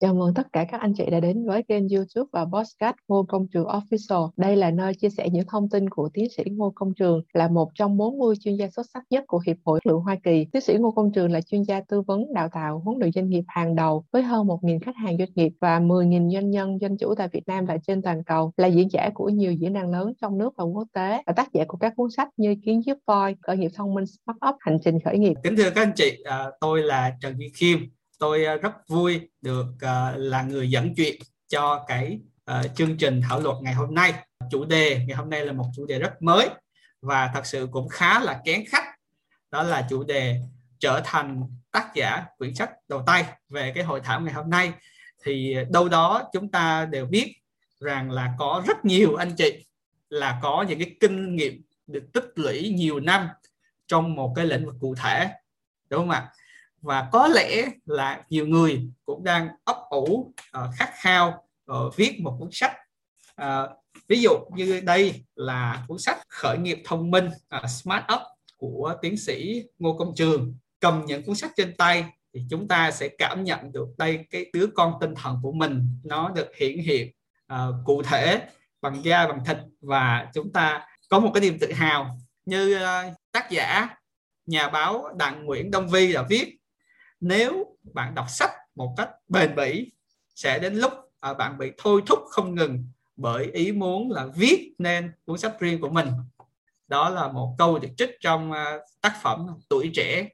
Chào mừng tất cả các anh chị đã đến với kênh YouTube và podcast Ngô Công Trường Official. Đây là nơi chia sẻ những thông tin của tiến sĩ Ngô Công Trường, là một trong 40 chuyên gia xuất sắc nhất của Hiệp hội Lượng Hoa Kỳ. Tiến sĩ Ngô Công Trường là chuyên gia tư vấn, đào tạo, huấn luyện doanh nghiệp hàng đầu với hơn 1.000 khách hàng doanh nghiệp và 10.000 doanh nhân, doanh chủ tại Việt Nam và trên toàn cầu, là diễn giả của nhiều diễn đàn lớn trong nước và quốc tế và tác giả của các cuốn sách như Kiến giúp voi, Khởi nghiệp thông minh, Smart Up, Hành trình khởi nghiệp. Kính thưa các anh chị, à, tôi là Trần Duy Khiêm, tôi ờ, rất vui được ờ, là người dẫn chuyện cho cái ờ, chương trình thảo luận ngày hôm nay. Chủ đề ngày hôm nay là một chủ đề rất mới và thật sự cũng khá là kén khách. Đó là chủ đề trở thành tác giả quyển sách đầu tay về cái hội thảo ngày hôm nay. Thì đâu đó chúng ta đều biết rằng là có rất nhiều anh chị, là có những cái kinh nghiệm được tích lũy nhiều năm trong một cái lĩnh vực cụ thể, đúng không ạ? Và có lẽ là nhiều người cũng đang ấp ủ uh, khát khao uh, viết một cuốn sách. Uh, ví dụ như đây là cuốn sách khởi nghiệp thông minh uh, smart up của tiến sĩ ngô công trường. Cầm những cuốn sách trên tay thì chúng ta sẽ cảm nhận được đây cái đứa con tinh thần của mình nó được hiển hiện uh, cụ thể bằng da bằng thịt. Và chúng ta có một cái niềm tự hào như uh, tác giả nhà báo đặng nguyễn đông vi đã viết nếu bạn đọc sách một cách bền bỉ sẽ đến lúc à, bạn bị thôi thúc không ngừng bởi ý muốn là viết nên cuốn sách riêng của mình. Đó là một câu được trích trong uh, tác phẩm tuổi trẻ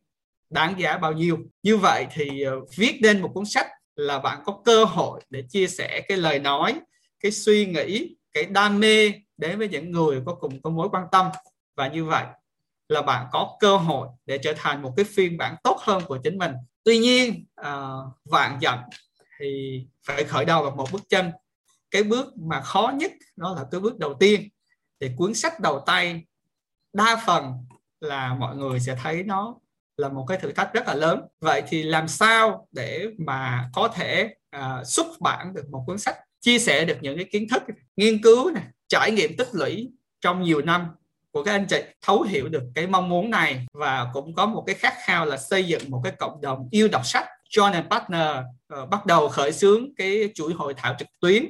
đáng giá bao nhiêu. Như vậy thì uh, viết nên một cuốn sách là bạn có cơ hội để chia sẻ cái lời nói cái suy nghĩ cái đam mê đến với những người có cùng có mối quan tâm. Và như vậy là bạn có cơ hội để trở thành một cái phiên bản tốt hơn của chính mình tuy nhiên à, vạn dặm thì phải khởi đầu bằng một bước chân. Cái bước mà khó nhất nó là cái bước đầu tiên. Thì cuốn sách đầu tay đa phần là mọi người sẽ thấy nó là một cái thử thách rất là lớn. Vậy thì làm sao để mà có thể uh, xuất bản được một cuốn sách chia sẻ được những cái kiến thức nghiên cứu này trải nghiệm tích lũy trong nhiều năm? Của các anh chị thấu hiểu được cái mong muốn này và cũng có một cái khát khao là xây dựng một cái cộng đồng yêu đọc sách John and Partner uh, bắt đầu khởi xướng cái chuỗi hội thảo trực tuyến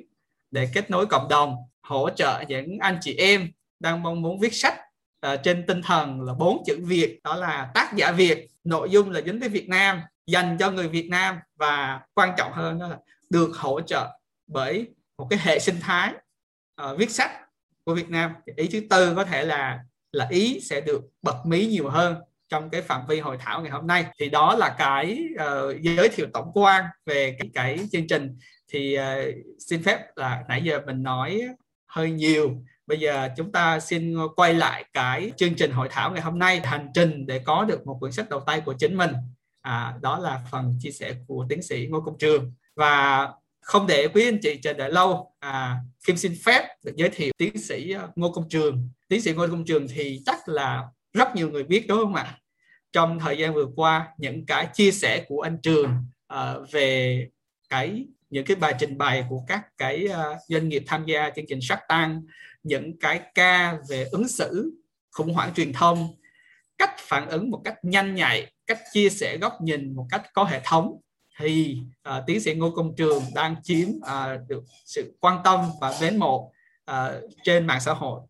để kết nối cộng đồng hỗ trợ những anh chị em đang mong muốn viết sách uh, trên tinh thần là bốn chữ Việt đó là tác giả Việt. Nội dung là dính tới Việt Nam dành cho người Việt Nam và quan trọng hơn đó là được hỗ trợ bởi một cái hệ sinh thái uh, viết sách của Việt Nam. Ý thứ tư có thể là là ý sẽ được bật mí nhiều hơn trong cái phạm vi hội thảo ngày hôm nay. Thì đó là cái uh, giới thiệu tổng quan về cái, cái chương trình. Thì uh, xin phép là nãy giờ mình nói hơi nhiều. Bây giờ chúng ta xin quay lại cái chương trình hội thảo ngày hôm nay hành trình để có được một quyển sách đầu tay của chính mình. À, đó là phần chia sẻ của tiến sĩ ngô công trường. Và không để quý anh chị chờ đợi lâu. À, Kim xin phép được giới thiệu tiến sĩ à, Ngô Công Trường. Tiến sĩ Ngô Công Trường thì chắc là rất nhiều người biết đúng không ạ? Trong thời gian vừa qua những cái chia sẻ của anh Trường uh, về cái những cái bài trình bày của các cái uh, doanh nghiệp tham gia chương trình sắc tăng những cái ca về ứng xử khủng hoảng truyền thông cách phản ứng một cách nhanh nhạy cách chia sẻ góc nhìn một cách có hệ thống thì uh, tiến sĩ Ngô Công Trường đang chiếm uh, được sự quan tâm và mến mộ uh, trên mạng xã hội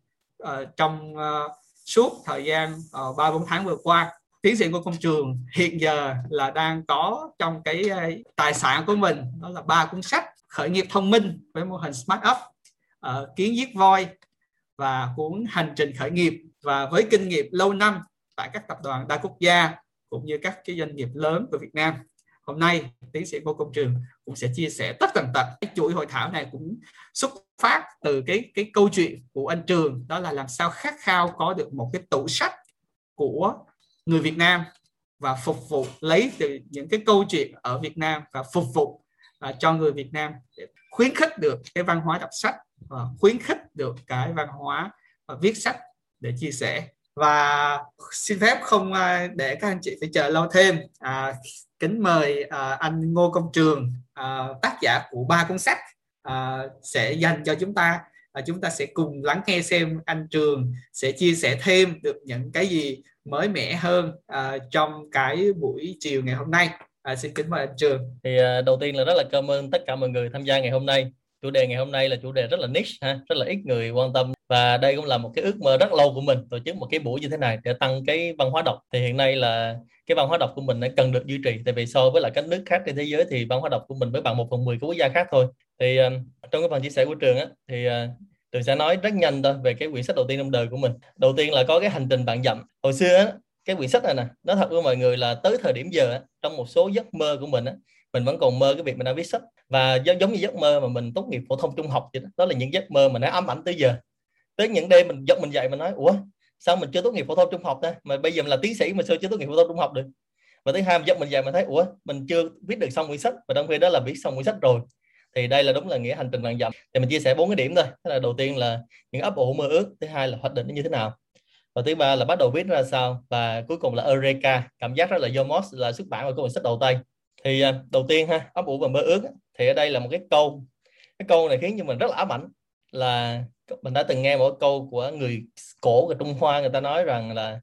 uh, trong uh, suốt thời gian ba uh, bốn tháng vừa qua. Tiến sĩ Ngô Công Trường hiện giờ là đang có trong cái uh, tài sản của mình đó là ba cuốn sách khởi nghiệp thông minh với mô hình Smart Up uh, kiến giết voi và cuốn hành trình khởi nghiệp. Và với kinh nghiệm lâu năm tại các tập đoàn đa quốc gia cũng như các cái doanh nghiệp lớn của Việt Nam hôm nay tiến sĩ Ngô Công Trường cũng sẽ chia sẻ tất tần tật cái chuỗi hội thảo này cũng xuất phát từ cái cái câu chuyện của anh Trường đó là làm sao khát khao có được một cái tủ sách của người Việt Nam và phục vụ lấy từ những cái câu chuyện ở Việt Nam và phục vụ uh, cho người Việt Nam để khuyến khích được cái văn hóa đọc sách và khuyến khích được cái văn hóa và viết sách để chia sẻ và xin phép không à, để các anh chị phải chờ lâu thêm à, kính mời à, anh Ngô Công Trường à, tác giả của ba cuốn sách à, sẽ dành cho chúng ta à, chúng ta sẽ cùng lắng nghe xem anh Trường sẽ chia sẻ thêm được những cái gì mới mẻ hơn à, trong cái buổi chiều ngày hôm nay À, xin kính mời anh Trường. Thì à, đầu tiên là rất là cảm ơn tất cả mọi người tham gia ngày hôm nay. Chủ đề ngày hôm nay là chủ đề rất là niche ha, rất là ít người quan tâm và đây cũng là một cái ước mơ rất lâu của mình tổ chức một cái buổi như thế này để tăng cái văn hóa đọc. Thì hiện nay là cái văn hóa đọc của mình nó cần được duy trì tại vì so với lại các nước khác trên thế giới thì văn hóa đọc của mình mới bằng một phần mười của quốc gia khác thôi. Thì uh, trong cái phần chia sẻ của trường á thì uh, Trường sẽ nói rất nhanh thôi về cái quyển sách đầu tiên trong đời của mình. Đầu tiên là có cái hành trình bạn dặm. Hồi xưa á, cái quyển sách này nè nó thật với mọi người là tới thời điểm giờ trong một số giấc mơ của mình á mình vẫn còn mơ cái việc mình đang viết sách và giống như giấc mơ mà mình tốt nghiệp phổ thông trung học vậy đó, đó là những giấc mơ mà nó ám ảnh tới giờ tới những đêm mình giật mình dậy mình nói, ủa, sao mình chưa tốt nghiệp phổ thông trung học ta? Mà bây giờ mình là tiến sĩ mà sao chưa tốt nghiệp phổ thông trung học được? Và thứ hai giật mình dậy mình thấy, ủa, mình chưa viết được xong quyển sách, và trong khi đó là viết xong quyển sách rồi. Thì đây là đúng là nghĩa hành trình vàng dặm. Thì mình chia sẻ bốn cái điểm thôi. Thế là đầu tiên là những ấp ủ mơ ước, thứ hai là hoạch định nó như thế nào. Và thứ ba là bắt đầu viết ra sao, và cuối cùng là Eureka. Cảm giác rất là Yomos, là xuất bản và cuốn sách đầu tay. Thì à, đầu tiên ha, ấp ủ và mơ ước thì ở đây là một cái câu. Cái câu này khiến cho mình rất là ám ảnh là mình đã từng nghe một câu của người cổ của Trung Hoa người ta nói rằng là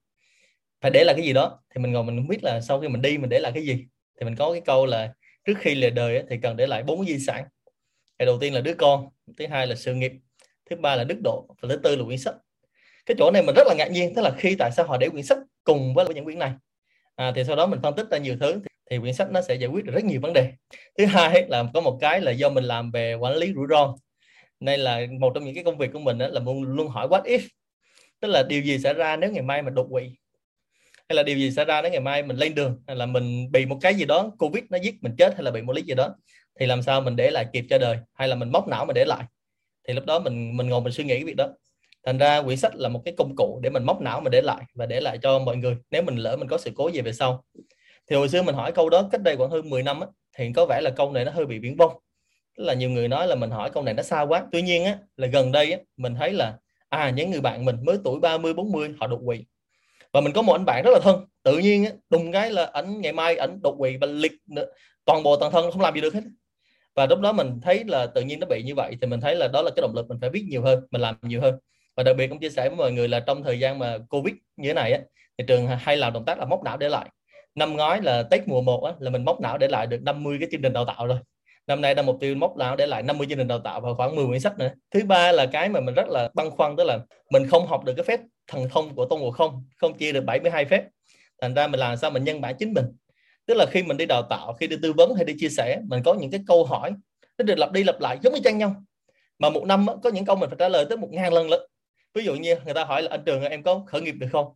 phải để lại cái gì đó. Thì mình ngồi mình không biết là sau khi mình đi mình để lại cái gì. Thì mình có cái câu là trước khi lìa đời thì cần để lại bốn di sản. Cái đầu tiên là đứa con thứ hai là sự nghiệp thứ ba là đức độ và thứ tư là quyển sách. Cái chỗ này mình rất là ngạc nhiên tức là khi tại sao họ để quyển sách cùng với những quyển này? À, thì sau đó mình phân tích ra nhiều thứ thì quyển sách nó sẽ giải quyết được rất nhiều vấn đề. Thứ hai là có một cái là do mình làm về quản lý rủi ro nên là một trong những cái công việc của mình đó là luôn luôn hỏi what if. Tức là điều gì xảy ra nếu ngày mai mình đột quỵ? Hay là điều gì xảy ra nếu ngày mai mình lên đường? Hay là mình bị một cái gì đó covid nó giết mình chết hay là bị một lý gì đó? Thì làm sao mình để lại kịp cho đời? Hay là mình móc não mình để lại? Thì lúc đó mình mình ngồi mình suy nghĩ cái việc đó. Thành ra quyển sách là một cái công cụ để mình móc não mình để lại và để lại cho mọi người nếu mình lỡ mình có sự cố gì về sau. Thì hồi xưa mình hỏi câu đó cách đây khoảng hơn 10 năm á, thì có vẻ là câu này nó hơi bị viễn vông tức là nhiều người nói là mình hỏi câu này nó xa quá. Tuy nhiên á, là gần đây á, mình thấy là à những người bạn mình mới tuổi 30 40 họ đột quỵ. Và mình có một anh bạn rất là thân. Tự nhiên á, đùng cái là ảnh ngày mai ảnh đột quỵ và liệt toàn bộ toàn thân không làm gì được hết. Và lúc đó mình thấy là tự nhiên nó bị như vậy thì mình thấy là đó là cái động lực mình phải biết nhiều hơn mình làm nhiều hơn. Và đặc biệt cũng chia sẻ với mọi người là trong thời gian mà covid như thế này á thì trường hay làm động tác là móc não để lại. Năm ngoái là tết mùa 1 á, là mình móc não để lại được 50 cái chương trình đào tạo rồi năm nay đang mục tiêu mốc là để lại 50 chương trình đào tạo và khoảng 10 quyển sách nữa. Thứ ba là cái mà mình rất là băn khoăn, tức là mình không học được cái phép thần thông của tôn ngộ không không chia được 72 phép. Thành ra mình làm sao mình nhân bản chính mình. Tức là khi mình đi đào tạo, khi đi tư vấn hay đi chia sẻ, mình có những cái câu hỏi, nó được lặp đi lặp lại giống như tranh nhau. Mà một năm có những câu mình phải trả lời tới một ngàn lần lận. Ví dụ như người ta hỏi là, anh trường em có khởi nghiệp được không?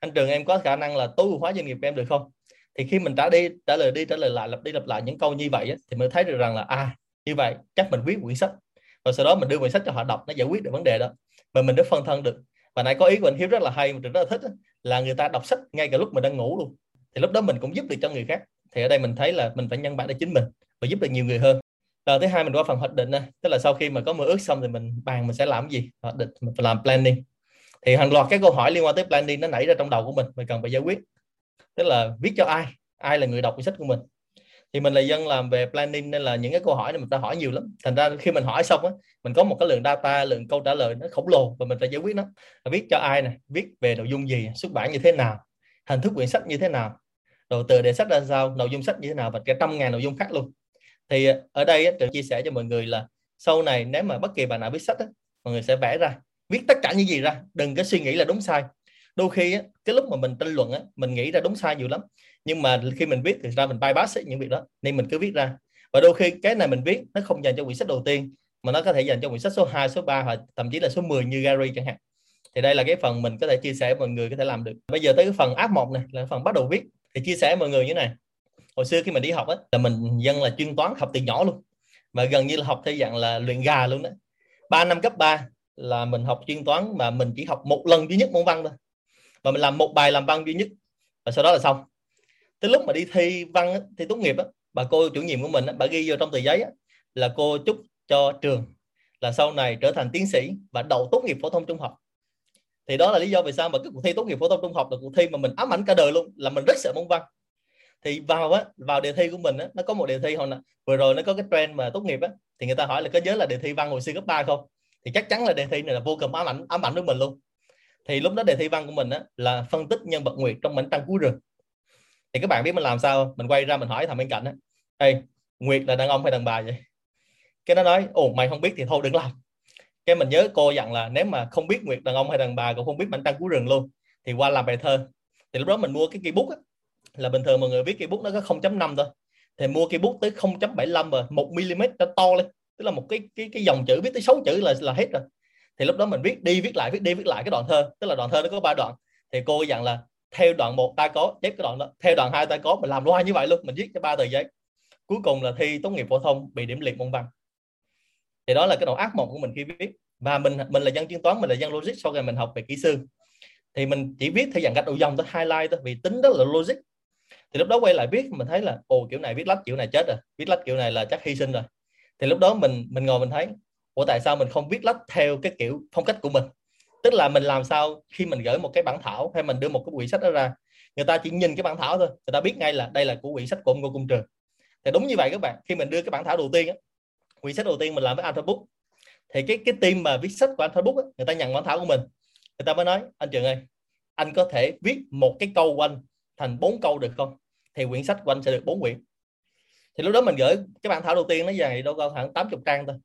Anh trường, em có khả năng là tối ưu hóa doanh nghiệp của em được không? Thì khi mình trả đi, trả lời đi, trả lời lại, lặp đi lặp lại những câu như vậy thì mới thấy được rằng là à như vậy chắc mình viết quyển sách. Và sau đó mình đưa quyển sách cho họ đọc, nó giải quyết được vấn đề đó. Mà mình đã phân thân được. Và nãy có ý của anh hiếu rất là hay, mình rất là thích là người ta đọc sách ngay cả lúc mình đang ngủ luôn. Thì lúc đó mình cũng giúp được cho người khác. Thì ở đây mình thấy là mình phải nhân bản cho chính mình và giúp được nhiều người hơn. Rồi thứ hai mình qua phần hoạch định này. tức là sau khi mà có mơ ước xong thì mình bàn mình sẽ làm gì, hoạch định, mình phải làm planning. Thì hàng loạt cái câu hỏi liên quan tới planning nó nảy ra trong đầu của mình mình cần phải giải quyết tức là viết cho ai ai là người đọc cuốn sách của mình. Thì mình là dân làm về planning nên là những cái câu hỏi này mình ta hỏi nhiều lắm. Thành ra khi mình hỏi xong á mình có một cái lượng data lượng câu trả lời nó khổng lồ và mình phải giải quyết nó. Viết cho ai này viết về nội dung gì xuất bản như thế nào hình thức quyển sách như thế nào đầu từ đề sách ra sao nội dung sách như thế nào và cả trăm ngàn nội dung khác luôn. Thì ở đây trường chia sẻ cho mọi người là sau này nếu mà bất kỳ bạn nào viết sách á, mọi người sẽ vẽ ra viết tất cả những gì ra đừng có suy nghĩ là đúng sai đôi khi á, cái lúc mà mình tranh luận á, mình nghĩ ra đúng sai nhiều lắm. Nhưng mà khi mình viết thì ra mình bypass những việc đó nên mình cứ viết ra. Và đôi khi cái này mình viết nó không dành cho quyển sách đầu tiên mà nó có thể dành cho quyển sách số 2, số 3 hoặc thậm chí là số 10 như Gary chẳng hạn. Thì đây là cái phần mình có thể chia sẻ mọi người có thể làm được. Bây giờ tới cái phần áp một này là phần bắt đầu viết. Thì chia sẻ mọi người như này. Hồi xưa khi mình đi học á là mình dân là chuyên toán học từ nhỏ luôn. Mà gần như là học theo dạng là luyện gà luôn đó. 3 năm cấp 3 là mình học chuyên toán mà mình chỉ học một lần duy nhất môn văn thôi và mình làm một bài làm văn duy nhất và sau đó là xong. Tới lúc mà đi thi văn thi tốt nghiệp á bà cô chủ nhiệm của mình bà ghi vô trong tờ giấy á, là cô chúc cho trường là sau này trở thành tiến sĩ và đậu tốt nghiệp phổ thông trung học. Thì đó là lý do vì sao mà cái cuộc thi tốt nghiệp phổ thông trung học là cuộc thi mà mình ám ảnh cả đời luôn là mình rất sợ môn văn. Thì vào á vào đề thi của mình á nó có một đề thi hồi nè vừa rồi nó có cái trend mà tốt nghiệp á thì người ta hỏi là có nhớ là đề thi văn hồi xưa cấp 3 không? Thì chắc chắn là đề thi này là vô cùng ám ảnh ám ảnh với mình luôn thì lúc đó đề thi văn của mình á là phân tích nhân vật nguyệt trong mảnh trăng cuối rừng. Thì các bạn biết mình làm sao mình quay ra mình hỏi thằng bên cạnh á. Ê Nguyệt là đàn ông hay đàn bà vậy? Cái nó nói ồ mày không biết thì thôi đừng làm. Cái mình nhớ cô dặn là nếu mà không biết Nguyệt đàn ông hay đàn bà cũng không biết mảnh trăng cuối rừng luôn thì qua làm bài thơ. Thì lúc đó mình mua cái cây bút á, là bình thường mọi người viết cây bút nó có 0.5 thôi. Thì mua cây bút tới 0.75 rồi 1 mm nó to lên. Tức là một cái cái cái dòng chữ viết tới 6 chữ là là hết rồi thì lúc đó mình viết đi viết lại, viết đi viết lại cái đoạn thơ. Tức là đoạn thơ nó có ba đoạn. Thì cô dặn là, theo đoạn một ta có, chép cái đoạn đó, theo đoạn hai ta có. Mình làm loa như vậy luôn, mình viết cho ba tờ giấy. Cuối cùng là thi tốt nghiệp phổ thông bị điểm liệt môn văn. Thì đó là cái nỗi ác mộng của mình khi viết. Và mình mình là dân chuyên toán, mình là dân logic, sau này mình học về kỹ sư. Thì mình chỉ viết theo dạng gạch đầu dòng tới highlight thôi, vì tính rất là logic. Thì lúc đó quay lại viết, mình thấy là, ồ, kiểu này viết lách, kiểu này chết rồi. Viết lách, kiểu này là chắc hy sinh rồi. Thì lúc đó mình mình ngồi mình thấy ủa tại sao mình không viết lách theo cái kiểu phong cách của mình? Tức là mình làm sao khi mình gửi một cái bản thảo hay mình đưa một cái quyển sách đó ra người ta chỉ nhìn cái bản thảo thôi người ta biết ngay là đây là của quyển sách của ông Ngô Cung Trường. Thì đúng như vậy các bạn khi mình đưa cái bản thảo đầu tiên á quyển sách đầu tiên mình làm với Alpha Book thì cái cái team mà viết sách của Alpha Book á, người ta nhận bản thảo của mình. Người ta mới nói anh Trường ơi anh có thể viết một cái câu của anh thành bốn câu được không? Thì quyển sách của anh sẽ được bốn quyển. Thì lúc đó mình gửi cái bản thảo đầu tiên nó dài đâu có khoảng 80 trang thôi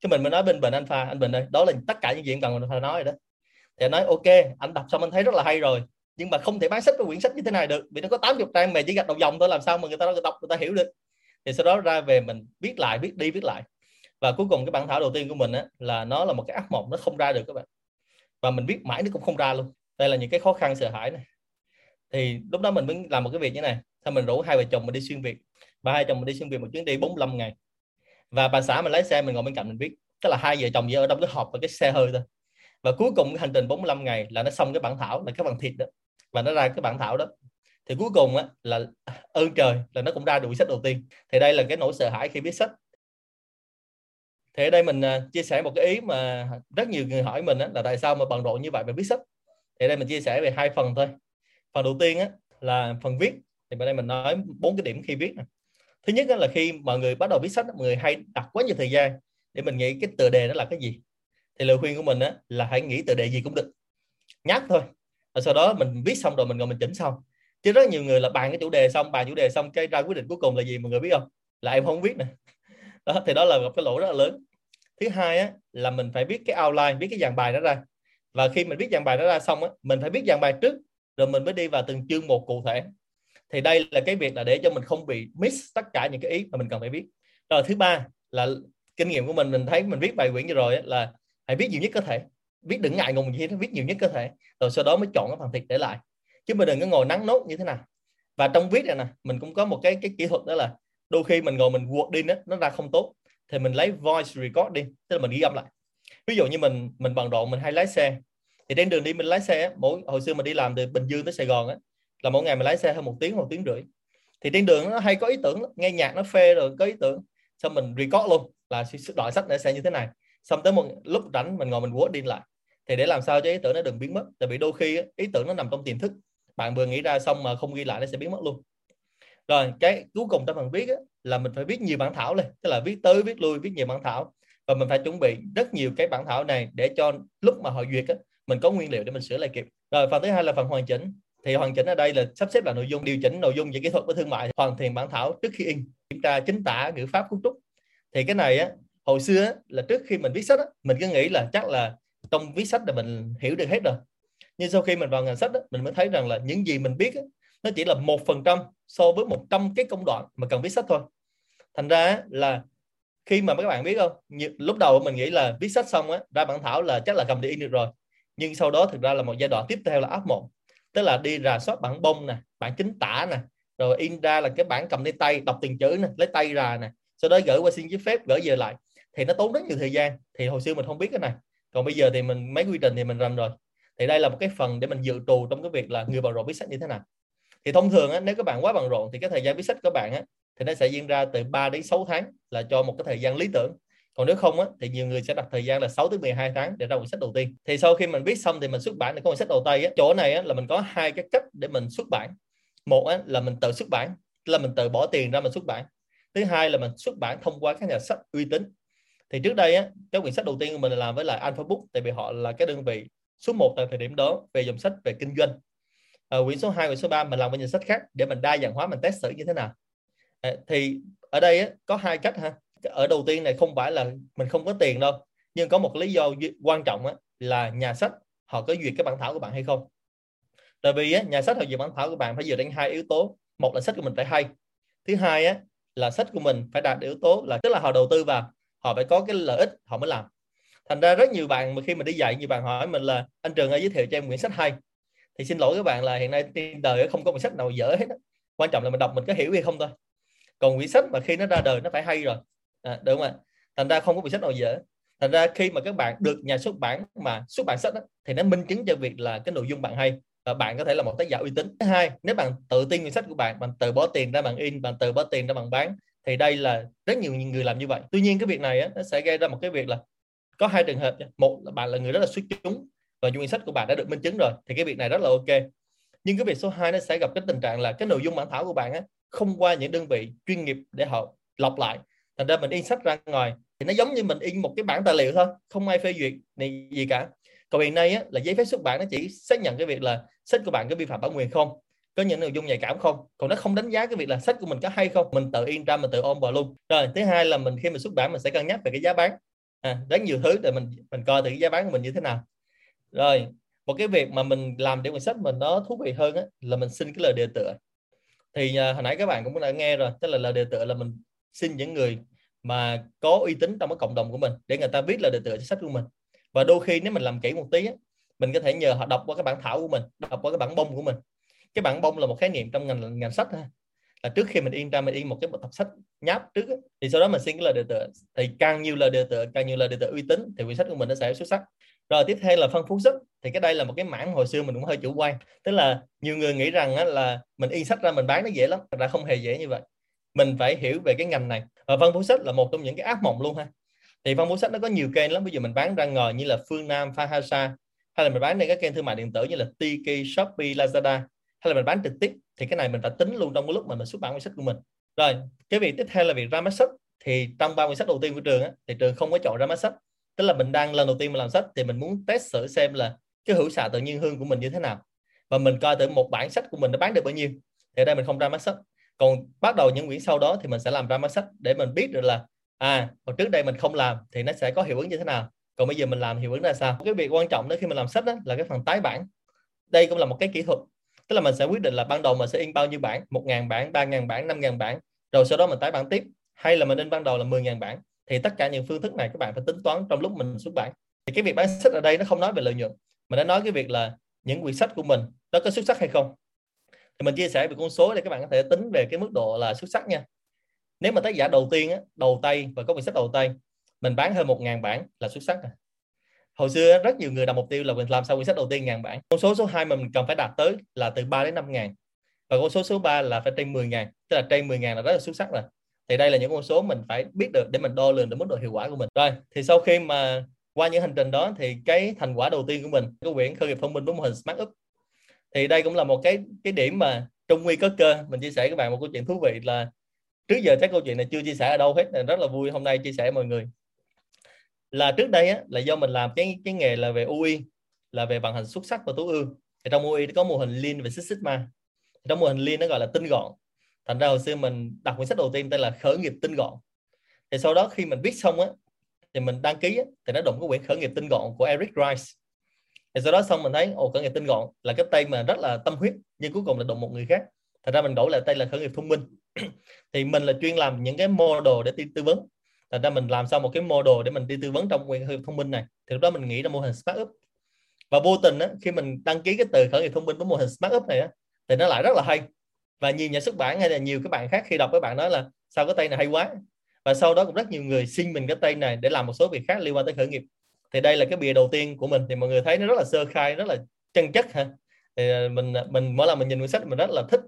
chứ mình mới nói bên bình anh pha anh bình ơi đó là tất cả những gì em cần phải nói rồi đó. Thì anh nói ok anh đọc xong anh thấy rất là hay rồi. Nhưng mà không thể bán sách với quyển sách như thế này được vì nó có 80 trang mà chỉ gạch đầu dòng thôi làm sao mà người ta người đọc người ta hiểu được. Thì sau đó ra về mình viết lại viết đi viết lại. Và cuối cùng cái bản thảo đầu tiên của mình á, là nó là một cái ác mộng nó không ra được các bạn. Và mình viết mãi nó cũng không ra luôn. Đây là những cái khó khăn sợ hãi này. Thì lúc đó mình mới làm một cái việc như này. Thôi mình rủ hai vợ chồng mình đi xuyên việt. Ba hai chồng mình đi xuyên việt một chuyến đi 45 ngày và bà xã mình lái xe mình ngồi bên cạnh mình biết tức là hai vợ chồng ở trong cái hộp và cái xe hơi thôi. Và cuối cùng cái hành trình 45 ngày là nó xong cái bản thảo là cái bản thịt đó. Và nó ra cái bản thảo đó. Thì cuối cùng á, là ơn trời là nó cũng ra được sách đầu tiên. Thì đây là cái nỗi sợ hãi khi viết sách. Thì ở đây mình à, chia sẻ một cái ý mà rất nhiều người hỏi mình á, là tại sao mà bận rộn như vậy mà viết sách? Thì ở đây mình chia sẻ về hai phần thôi. Phần đầu tiên á, là phần viết. Thì bên đây mình nói bốn cái điểm khi viết này thứ nhất là khi mọi người bắt đầu viết sách mọi người hay đặt quá nhiều thời gian để mình nghĩ cái tựa đề nó là cái gì. Thì lời khuyên của mình á, là hãy nghĩ tựa đề gì cũng được. Nhắc thôi. Và sau đó mình viết xong rồi mình ngồi mình chỉnh xong. Chứ rất nhiều người là bàn cái chủ đề xong bàn chủ đề xong cái ra quyết định cuối cùng là gì mọi người biết không? Là em không biết nè. Đó thì đó là một cái lỗi rất là lớn. Thứ hai á, là mình phải viết cái outline viết cái dàn bài đó ra. Và khi mình viết dàn bài đó ra xong á, mình phải viết dàn bài trước rồi mình mới đi vào từng chương một cụ thể thì đây là cái việc là để cho mình không bị miss tất cả những cái ý mà mình cần phải viết. Rồi thứ ba là kinh nghiệm của mình mình thấy mình viết bài quyển như rồi là hãy viết nhiều nhất có thể. Viết đừng ngại ngùng gì hết, viết nhiều nhất có thể. Rồi sau đó mới chọn cái phần thịt để lại. Chứ mình đừng có ngồi nắng nốt như thế nào. Và trong viết này nè, mình cũng có một cái cái kỹ thuật đó là đôi khi mình ngồi mình quật đi nó nó ra không tốt. Thì mình lấy voice record đi, tức là mình ghi âm lại. Ví dụ như mình mình bằng độ mình hay lái xe. Thì trên đường đi mình lái xe mỗi, hồi xưa mình đi làm từ Bình Dương tới Sài Gòn á là mỗi ngày mình lái xe hơn một tiếng một tiếng rưỡi. Thì trên đường nó hay có ý tưởng nghe nhạc nó phê rồi có ý tưởng xong mình record luôn là đoạn sách để xe như thế này. Xong tới một lúc rảnh mình ngồi mình quất đi lại. Thì để làm sao cho ý tưởng nó đừng biến mất tại vì đôi khi ý tưởng nó nằm trong tiềm thức. Bạn vừa nghĩ ra xong mà không ghi lại nó sẽ biến mất luôn. Rồi cái cuối cùng trong phần viết là mình phải viết nhiều bản thảo lên. Tức là viết tới viết lui viết nhiều bản thảo. Và mình phải chuẩn bị rất nhiều cái bản thảo này để cho lúc mà họ duyệt á, mình có nguyên liệu để mình sửa lại kịp. Rồi phần thứ hai là phần hoàn chỉnh thì hoàn chỉnh ở đây là sắp xếp lại nội dung điều chỉnh nội dung về kỹ thuật với thương mại hoàn thiện bản thảo trước khi in kiểm tra chính tả ngữ pháp cấu trúc. Thì cái này á hồi xưa á, là trước khi mình viết sách á, mình cứ nghĩ là chắc là trong viết sách là mình hiểu được hết rồi. Nhưng sau khi mình vào ngành sách á, mình mới thấy rằng là những gì mình biết á, nó chỉ là một phần trăm so với 100 cái công đoạn mà cần viết sách thôi. Thành ra là khi mà các bạn biết không lúc đầu mình nghĩ là viết sách xong á ra bản thảo là chắc là cầm đi in được rồi. Nhưng sau đó thực ra là một giai đoạn tiếp theo là áp một tức là đi rà soát bản bông nè bản chính tả nè rồi in ra là cái bản cầm lên tay đọc từng chữ nè lấy tay ra nè sau đó gửi qua xin giấy phép gửi về lại. Thì nó tốn rất nhiều thời gian. Thì hồi xưa mình không biết cái này. Còn bây giờ thì mình mấy quy trình thì mình rành rồi. Thì đây là một cái phần để mình dự trù trong cái việc là người bận rộn viết sách như thế nào. Thì thông thường á, nếu các bạn quá bận rộn thì cái thời gian viết sách của bạn á, thì nó sẽ diễn ra từ 3 đến 6 tháng là cho một cái thời gian lý tưởng còn nếu không á, thì nhiều người sẽ đặt thời gian là 6 tới 12 tháng để ra quyển sách đầu tiên. Thì sau khi mình viết xong thì mình xuất bản được quyển sách đầu tay á, chỗ này á, là mình có hai cái cách để mình xuất bản. Một á, là mình tự xuất bản là mình tự bỏ tiền ra mình xuất bản. Thứ hai là mình xuất bản thông qua các nhà sách uy tín. Thì trước đây á cái quyển sách đầu tiên của mình là làm với lại Alpha Book tại vì họ là cái đơn vị số 1 tại thời điểm đó về dòng sách về kinh doanh. À, quyển số 2, quyển số 3 mình làm với nhà sách khác để mình đa dạng hóa mình test thử như thế nào. À, thì ở đây á, có hai cách ha ở đầu tiên này không phải là mình không có tiền đâu nhưng có một lý do quan trọng á, là nhà sách họ có duyệt cái bản thảo của bạn hay không. Tại vì á, nhà sách họ duyệt bản thảo của bạn phải dựa trên hai yếu tố. Một là sách của mình phải hay. Thứ hai á, là sách của mình phải đạt yếu tố là tức là họ đầu tư vào họ phải có cái lợi ích họ mới làm. Thành ra rất nhiều bạn mà khi mà đi dạy nhiều bạn hỏi mình là anh trường ơi giới thiệu cho em quyển sách hay. Thì xin lỗi các bạn là hiện nay trên đời không có quyển sách nào dở hết đó. quan trọng là mình đọc mình có hiểu hay không thôi. Còn quyển sách mà khi nó ra đời nó phải hay rồi à, đúng không ạ thành ra không có quyển sách nào dở. Thành ra khi mà các bạn được nhà xuất bản mà xuất bản sách đó, thì nó minh chứng cho việc là cái nội dung bạn hay và bạn có thể là một tác giả uy tín. Thứ hai nếu bạn tự tin quyển sách của bạn bạn tự bỏ tiền ra bạn in bạn tự bỏ tiền ra bạn bán thì đây là rất nhiều người làm như vậy. Tuy nhiên cái việc này á, nó sẽ gây ra một cái việc là có hai trường hợp một là bạn là người rất là xuất chúng và quyển sách của bạn đã được minh chứng rồi thì cái việc này rất là ok. Nhưng cái việc số 2 nó sẽ gặp cái tình trạng là cái nội dung bản thảo của bạn á, không qua những đơn vị chuyên nghiệp để họ lọc lại thành ra mình in sách ra ngoài thì nó giống như mình in một cái bản tài liệu thôi không ai phê duyệt này gì cả. Còn hiện nay á, là giấy phép xuất bản nó chỉ xác nhận cái việc là sách của bạn có vi phạm bản quyền không có những nội dung nhạy cảm không còn nó không đánh giá cái việc là sách của mình có hay không mình tự in ra mình tự ôm vào luôn. Rồi thứ hai là mình khi mình xuất bản mình sẽ cân nhắc về cái giá bán. À, rất nhiều thứ để mình mình coi thử cái giá bán của mình như thế nào. Rồi một cái việc mà mình làm để quyển sách mình nó thú vị hơn á, là mình xin cái lời đề tựa. Thì à, hồi nãy các bạn cũng đã nghe rồi tức là lời đề tựa là mình xin những người mà có uy tín trong cái cộng đồng của mình để người ta biết là đề tựa sách của mình. Và đôi khi nếu mình làm kỹ một tí á, mình có thể nhờ họ đọc qua cái bản thảo của mình đọc qua cái bản bông của mình. Cái bản bông là một khái niệm trong ngành ngành sách ha là trước khi mình in ra mình in một cái tập sách nháp trước á, thì sau đó mình xin cái lời đề tựa thì càng nhiều lời đề tựa càng nhiều lời đề tựa uy tín thì quyển sách của mình nó sẽ xuất sắc. Rồi tiếp theo là phân phối sách. Thì cái đây là một cái mảng hồi xưa mình cũng hơi chủ quan. Tức là nhiều người nghĩ rằng á, là mình in sách ra mình bán nó dễ lắm. Thật ra không hề dễ như vậy mình phải hiểu về cái ngành này. Và văn phú sách là một trong những cái ác mộng luôn ha. Thì văn phú sách nó có nhiều kênh lắm. Bây giờ mình bán ra ngờ như là Phương Nam, Fahasa hay là mình bán trên các kênh thương mại điện tử như là Tiki, Shopee, Lazada hay là mình bán trực tiếp thì cái này mình phải tính luôn trong cái lúc mà mình xuất bản quyển sách của mình. Rồi cái việc tiếp theo là việc ra mắt sách. Thì trong ba quyển sách đầu tiên của trường á, thì trường không có chọn ra mắt sách. Tức là mình đang lần đầu tiên mình làm sách thì mình muốn test thử xem là cái hữu xạ tự nhiên hương của mình như thế nào. Và mình coi từ một bản sách của mình nó bán được bao nhiêu. Thì ở đây mình không ra mắt sách còn bắt đầu những quyển sau đó thì mình sẽ làm ra mắt sách để mình biết được là à hồi trước đây mình không làm thì nó sẽ có hiệu ứng như thế nào. Còn bây giờ mình làm hiệu ứng ra sao? Cái việc quan trọng đó khi mình làm sách đó là cái phần tái bản. Đây cũng là một cái kỹ thuật. Tức là mình sẽ quyết định là ban đầu mình sẽ in bao nhiêu bản? Một ngàn bản, ba ngàn bản, năm ngàn bản. Rồi sau đó mình tái bản tiếp. Hay là mình in ban đầu là 10 ngàn bản. Thì tất cả những phương thức này các bạn phải tính toán trong lúc mình xuất bản. Thì cái việc bán sách ở đây nó không nói về lợi nhuận. Mà nó nói cái việc là những quyển sách của mình nó có xuất sắc hay không thì mình chia sẻ về con số để các bạn có thể tính về cái mức độ là xuất sắc nha. Nếu mà tác giả đầu tiên á, đầu tay và có quyển sách đầu tay mình bán hơn một ngàn bản là xuất sắc rồi. Hồi xưa rất nhiều người đặt mục tiêu là mình làm sao quyển sách đầu tiên ngàn bản. Con số số 2 mà mình cần phải đạt tới là từ 3 đến 5 ngàn. Và con số số 3 là phải trên 10 ngàn tức là trên 10 ngàn là rất là xuất sắc rồi. Thì đây là những con số mình phải biết được để mình đo lường được mức độ hiệu quả của mình. Rồi thì sau khi mà qua những hành trình đó thì cái thành quả đầu tiên của mình cái quyển khởi nghiệp thông minh với mô hình smart up thì đây cũng là một cái cái điểm mà trong nguy có cơ mình chia sẻ với các bạn một câu chuyện thú vị là trước giờ các câu chuyện này chưa chia sẻ ở đâu hết nên rất là vui hôm nay chia sẻ với mọi người. Là trước đây á, là do mình làm cái cái nghề là về UI là về vận hành xuất sắc và tối ưu. Thì trong UI có mô hình Lean và Six Sigma. Trong mô hình Lean nó gọi là tinh gọn. Thành ra hồi xưa mình đọc quyển sách đầu tiên tên là khởi nghiệp tinh gọn. Thì sau đó khi mình viết xong á thì mình đăng ký á, thì nó đụng cái quyển khởi nghiệp tinh gọn của Eric Rice thì sau đó xong mình thấy ồ khởi nghiệp tinh gọn là cái tên mà rất là tâm huyết nhưng cuối cùng là đụng một người khác. Thật ra mình đổi lại tên là khởi nghiệp thông minh. Thì mình là chuyên làm những cái model để đi tư vấn. Thành ra mình làm xong một cái model để mình đi tư vấn trong khởi nghiệp thông minh này thì lúc đó mình nghĩ ra mô hình smart up. Và vô tình á, khi mình đăng ký cái từ khởi nghiệp thông minh với mô hình smart up này á, thì nó lại rất là hay. Và nhiều nhà xuất bản hay là nhiều các bạn khác khi đọc các bạn nói là sao cái tên này hay quá. Và sau đó cũng rất nhiều người xin mình cái tên này để làm một số việc khác liên quan tới khởi nghiệp thì đây là cái bìa đầu tiên của mình. Thì mọi người thấy nó rất là sơ khai, rất là chân chất ha thì à, mình à, mình, mỗi lần mình nhìn quyển sách mình rất là thích.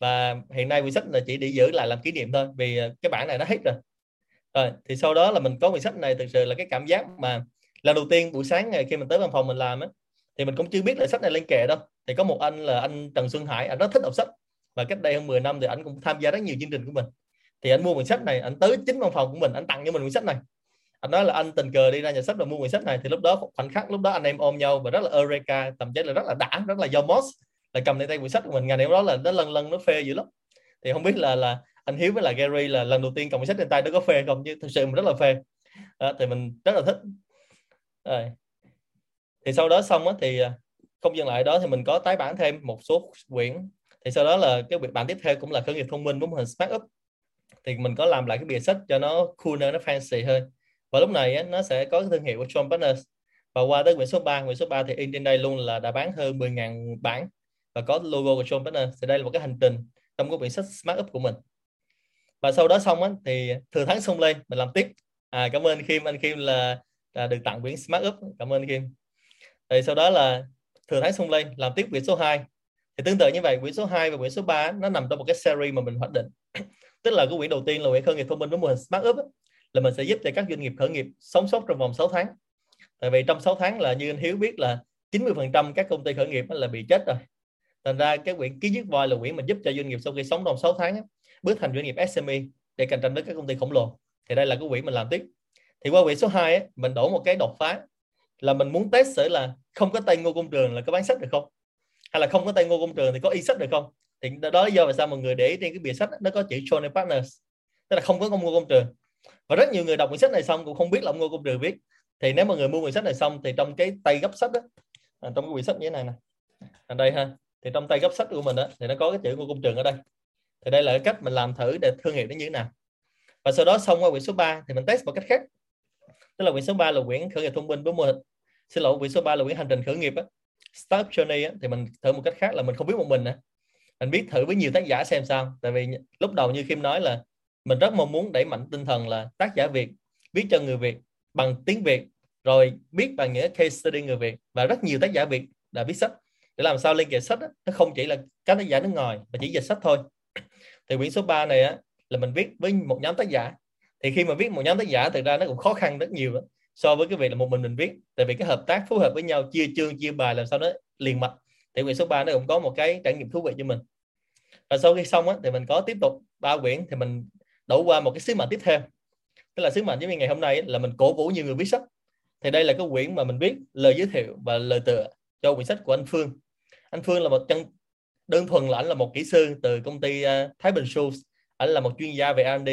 Và hiện nay quyển sách là chỉ để giữ lại làm kỷ niệm thôi, vì à, cái bản này nó hết rồi. Rồi, thì sau đó là mình có quyển sách này, thực sự là cái cảm giác mà lần đầu tiên buổi sáng ngày khi mình tới văn phòng mình làm á, thì mình cũng chưa biết là sách này lên kệ đâu. Thì có một anh là anh Trần Xuân Hải, anh rất thích đọc sách. Và cách đây hơn 10 năm thì anh cũng tham gia rất nhiều chương trình của mình. Thì anh mua quyển sách này, anh tới chính văn phòng của mình, anh tặng cho mình quyển sách này anh nói là anh tình cờ đi ra nhà sách và mua quyển sách này thì lúc đó khoảnh khắc lúc đó anh em ôm nhau và rất là eureka thậm chí là rất là đã rất là do moss là cầm tay quyển sách của mình. Ngày hôm đó là nó lần lần nó phê dữ lắm. Thì không biết là là anh Hiếu với là Gary là lần đầu tiên cầm quyển sách trên tay nó có phê không? Chứ thực sự mình rất là phê. Đó, thì mình rất là thích. Rồi. Thì sau đó xong á, thì à, không dừng lại đó thì mình có tái bản thêm một số quyển. Thì sau đó là cái việc bản tiếp theo cũng là khởi nghiệp thông minh với mô hình smart up. Thì mình có làm lại cái bìa sách cho nó cooler nó fancy hơn và lúc này á, nó sẽ có cái thương hiệu của John Partners. Và qua tới quyển số 3 quyển số 3 thì in trên đây luôn là đã bán hơn 10.000 bản và có logo của John Partners. Thì đây là một cái hành trình trong cái quyển sách Smart Up của mình. Và sau đó xong á, thì thừa thắng xông lên mình làm tiếp. À, cảm ơn Kim. Anh Kim là, là được tặng quyển Smart Up. Cảm ơn Kim. Thì sau đó là thừa thắng xông lên làm tiếp quyển số 2 thì tương tự như vậy quyển số 2 và quyển số 3 nó nằm trong một cái series mà mình hoạch định. Tức là cái quyển đầu tiên là quyển khởi nghiệp thông minh với mô hình Smart Up là mình sẽ giúp cho các doanh nghiệp khởi nghiệp sống sót trong vòng 6 tháng. Tại vì trong 6 tháng là như anh Hiếu biết là 90% các công ty khởi nghiệp là bị chết rồi. Thành ra cái quyển ký dứt voi là quyển mình giúp cho doanh nghiệp sau khi sống trong 6 tháng bước thành doanh nghiệp SME để cạnh tranh với các công ty khổng lồ. Thì đây là cái quyển mình làm tiếp. Thì qua quyển số 2 mình đổ một cái đột phá là mình muốn test sẽ là không có tay ngô công trường là có bán sách được không? Hay là không có tay ngô công trường thì có y sách được không? Thì đó là do vì sao mọi người để ý trên cái bìa sách nó có chữ Johnny Partners. Tức là không có ngô công trường và rất nhiều người đọc quyển sách này xong cũng không biết là ông ngô công trường viết thì nếu mà người mua quyển sách này xong thì trong cái tay gấp sách đó à, trong cái quyển sách như thế này nè. Ở đây ha. Thì trong tay gấp sách của mình đó thì nó có cái chữ ngô công trường ở đây. Thì đây là cái cách mình làm thử để thương hiệu nó như thế nào. Và sau đó xong qua quyển số 3 thì mình test một cách khác. Tức là quyển số 3 là quyển khởi nghiệp thông minh với mô hình. Xin lỗi quyển số 3 là quyển hành trình khởi nghiệp á. Startup journey á, thì mình thử một cách khác là mình không biết một mình nè. Mình biết thử với nhiều tác giả xem sao. Tại vì lúc đầu như Kim nói là mình rất mong muốn đẩy mạnh tinh thần là tác giả Việt viết cho người Việt bằng tiếng Việt rồi biết bằng những case study người Việt. Và rất nhiều tác giả Việt đã viết sách. Để làm sao liên kệ sách đó, nó không chỉ là các tác giả nước ngoài mà chỉ dịch sách thôi. Thì quyển số 3 này á, là mình viết với một nhóm tác giả. Thì khi mà viết một nhóm tác giả thực ra nó cũng khó khăn rất nhiều đó so với cái việc là một mình mình viết. Tại vì cái hợp tác phối hợp với nhau chia chương chia bài làm sao nó liền mạch. Thì quyển số 3 nó cũng có một cái trải nghiệm thú vị cho mình. Và sau khi xong á, thì mình có tiếp tục ba quyển thì mình đổ qua một cái sứ mệnh tiếp theo. Tức là sứ mệnh giống như ngày hôm nay là mình cổ vũ nhiều người viết sách. Thì đây là cái quyển mà mình viết lời giới thiệu và lời tựa cho quyển sách của anh Phương. Anh Phương là một chân đơn thuần là anh là một kỹ sư từ công ty uh, Thái Bình Shoes. Anh là một chuyên gia về R&D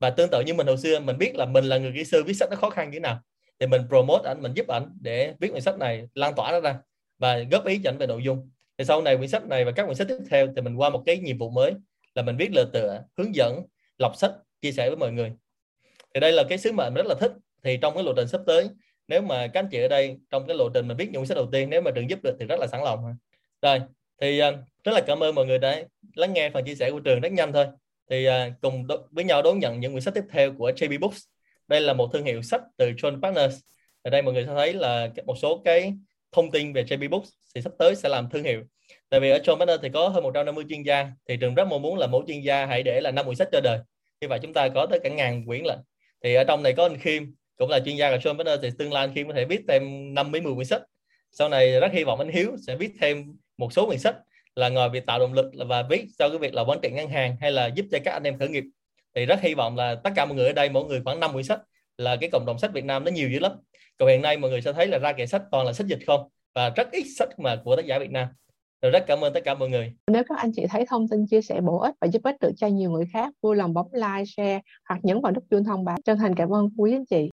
và tương tự như mình hồi xưa mình biết là mình là người kỹ sư viết sách nó khó khăn như thế nào thì mình promote ảnh mình giúp ảnh để viết quyển sách này lan tỏa nó ra và góp ý cho ảnh về nội dung. Thì sau này quyển sách này và các quyển sách tiếp theo thì mình qua một cái nhiệm vụ mới là mình viết lời tựa hướng dẫn lọc sách, chia sẻ với mọi người. Thì đây là cái sứ mệnh mình rất là thích. Thì trong cái lộ trình sắp tới, nếu mà các anh chị ở đây, trong cái lộ trình mà viết những sách đầu tiên, nếu mà trường giúp được thì rất là sẵn lòng. Rồi, thì à, rất là cảm ơn mọi người đã lắng nghe phần chia sẻ của trường rất nhanh thôi. Thì à, cùng với nhau đón nhận những quyển sách tiếp theo của JB Books. Đây là một thương hiệu sách từ John Partners. Ở đây mọi người sẽ thấy là một số cái thông tin về JB Books thì sắp tới sẽ làm thương hiệu. Tại vì ở John Partners thì có hơn 150 chuyên gia, thì trường rất mong muốn là mỗi chuyên gia hãy để là năm quyển sách cho đời. Như vậy chúng ta có tới cả ngàn quyển lận. Thì ở trong này có anh Kim, cũng là chuyên gia của John Partners thì tương lai anh Kim có thể viết thêm năm mấy mười quyển sách. Sau này rất hy vọng anh Hiếu sẽ viết thêm một số quyển sách là ngoài việc tạo động lực và viết cho cái việc là quản trị ngân hàng hay là giúp cho các anh em khởi nghiệp. Thì rất hy vọng là tất cả mọi người ở đây, mỗi người khoảng 5 quyển sách là cái cộng đồng sách Việt Nam nó nhiều dữ lắm còn hiện nay mọi người sẽ thấy là ra kệ sách toàn là sách dịch không và rất ít sách mà của tác giả Việt Nam rồi rất cảm ơn tất cả mọi người. Nếu các anh chị thấy thông tin chia sẻ bổ ích và giúp ích được cho nhiều người khác, vui lòng bấm like, share hoặc nhấn vào nút chuông thông báo. Chân thành cảm ơn quý anh chị.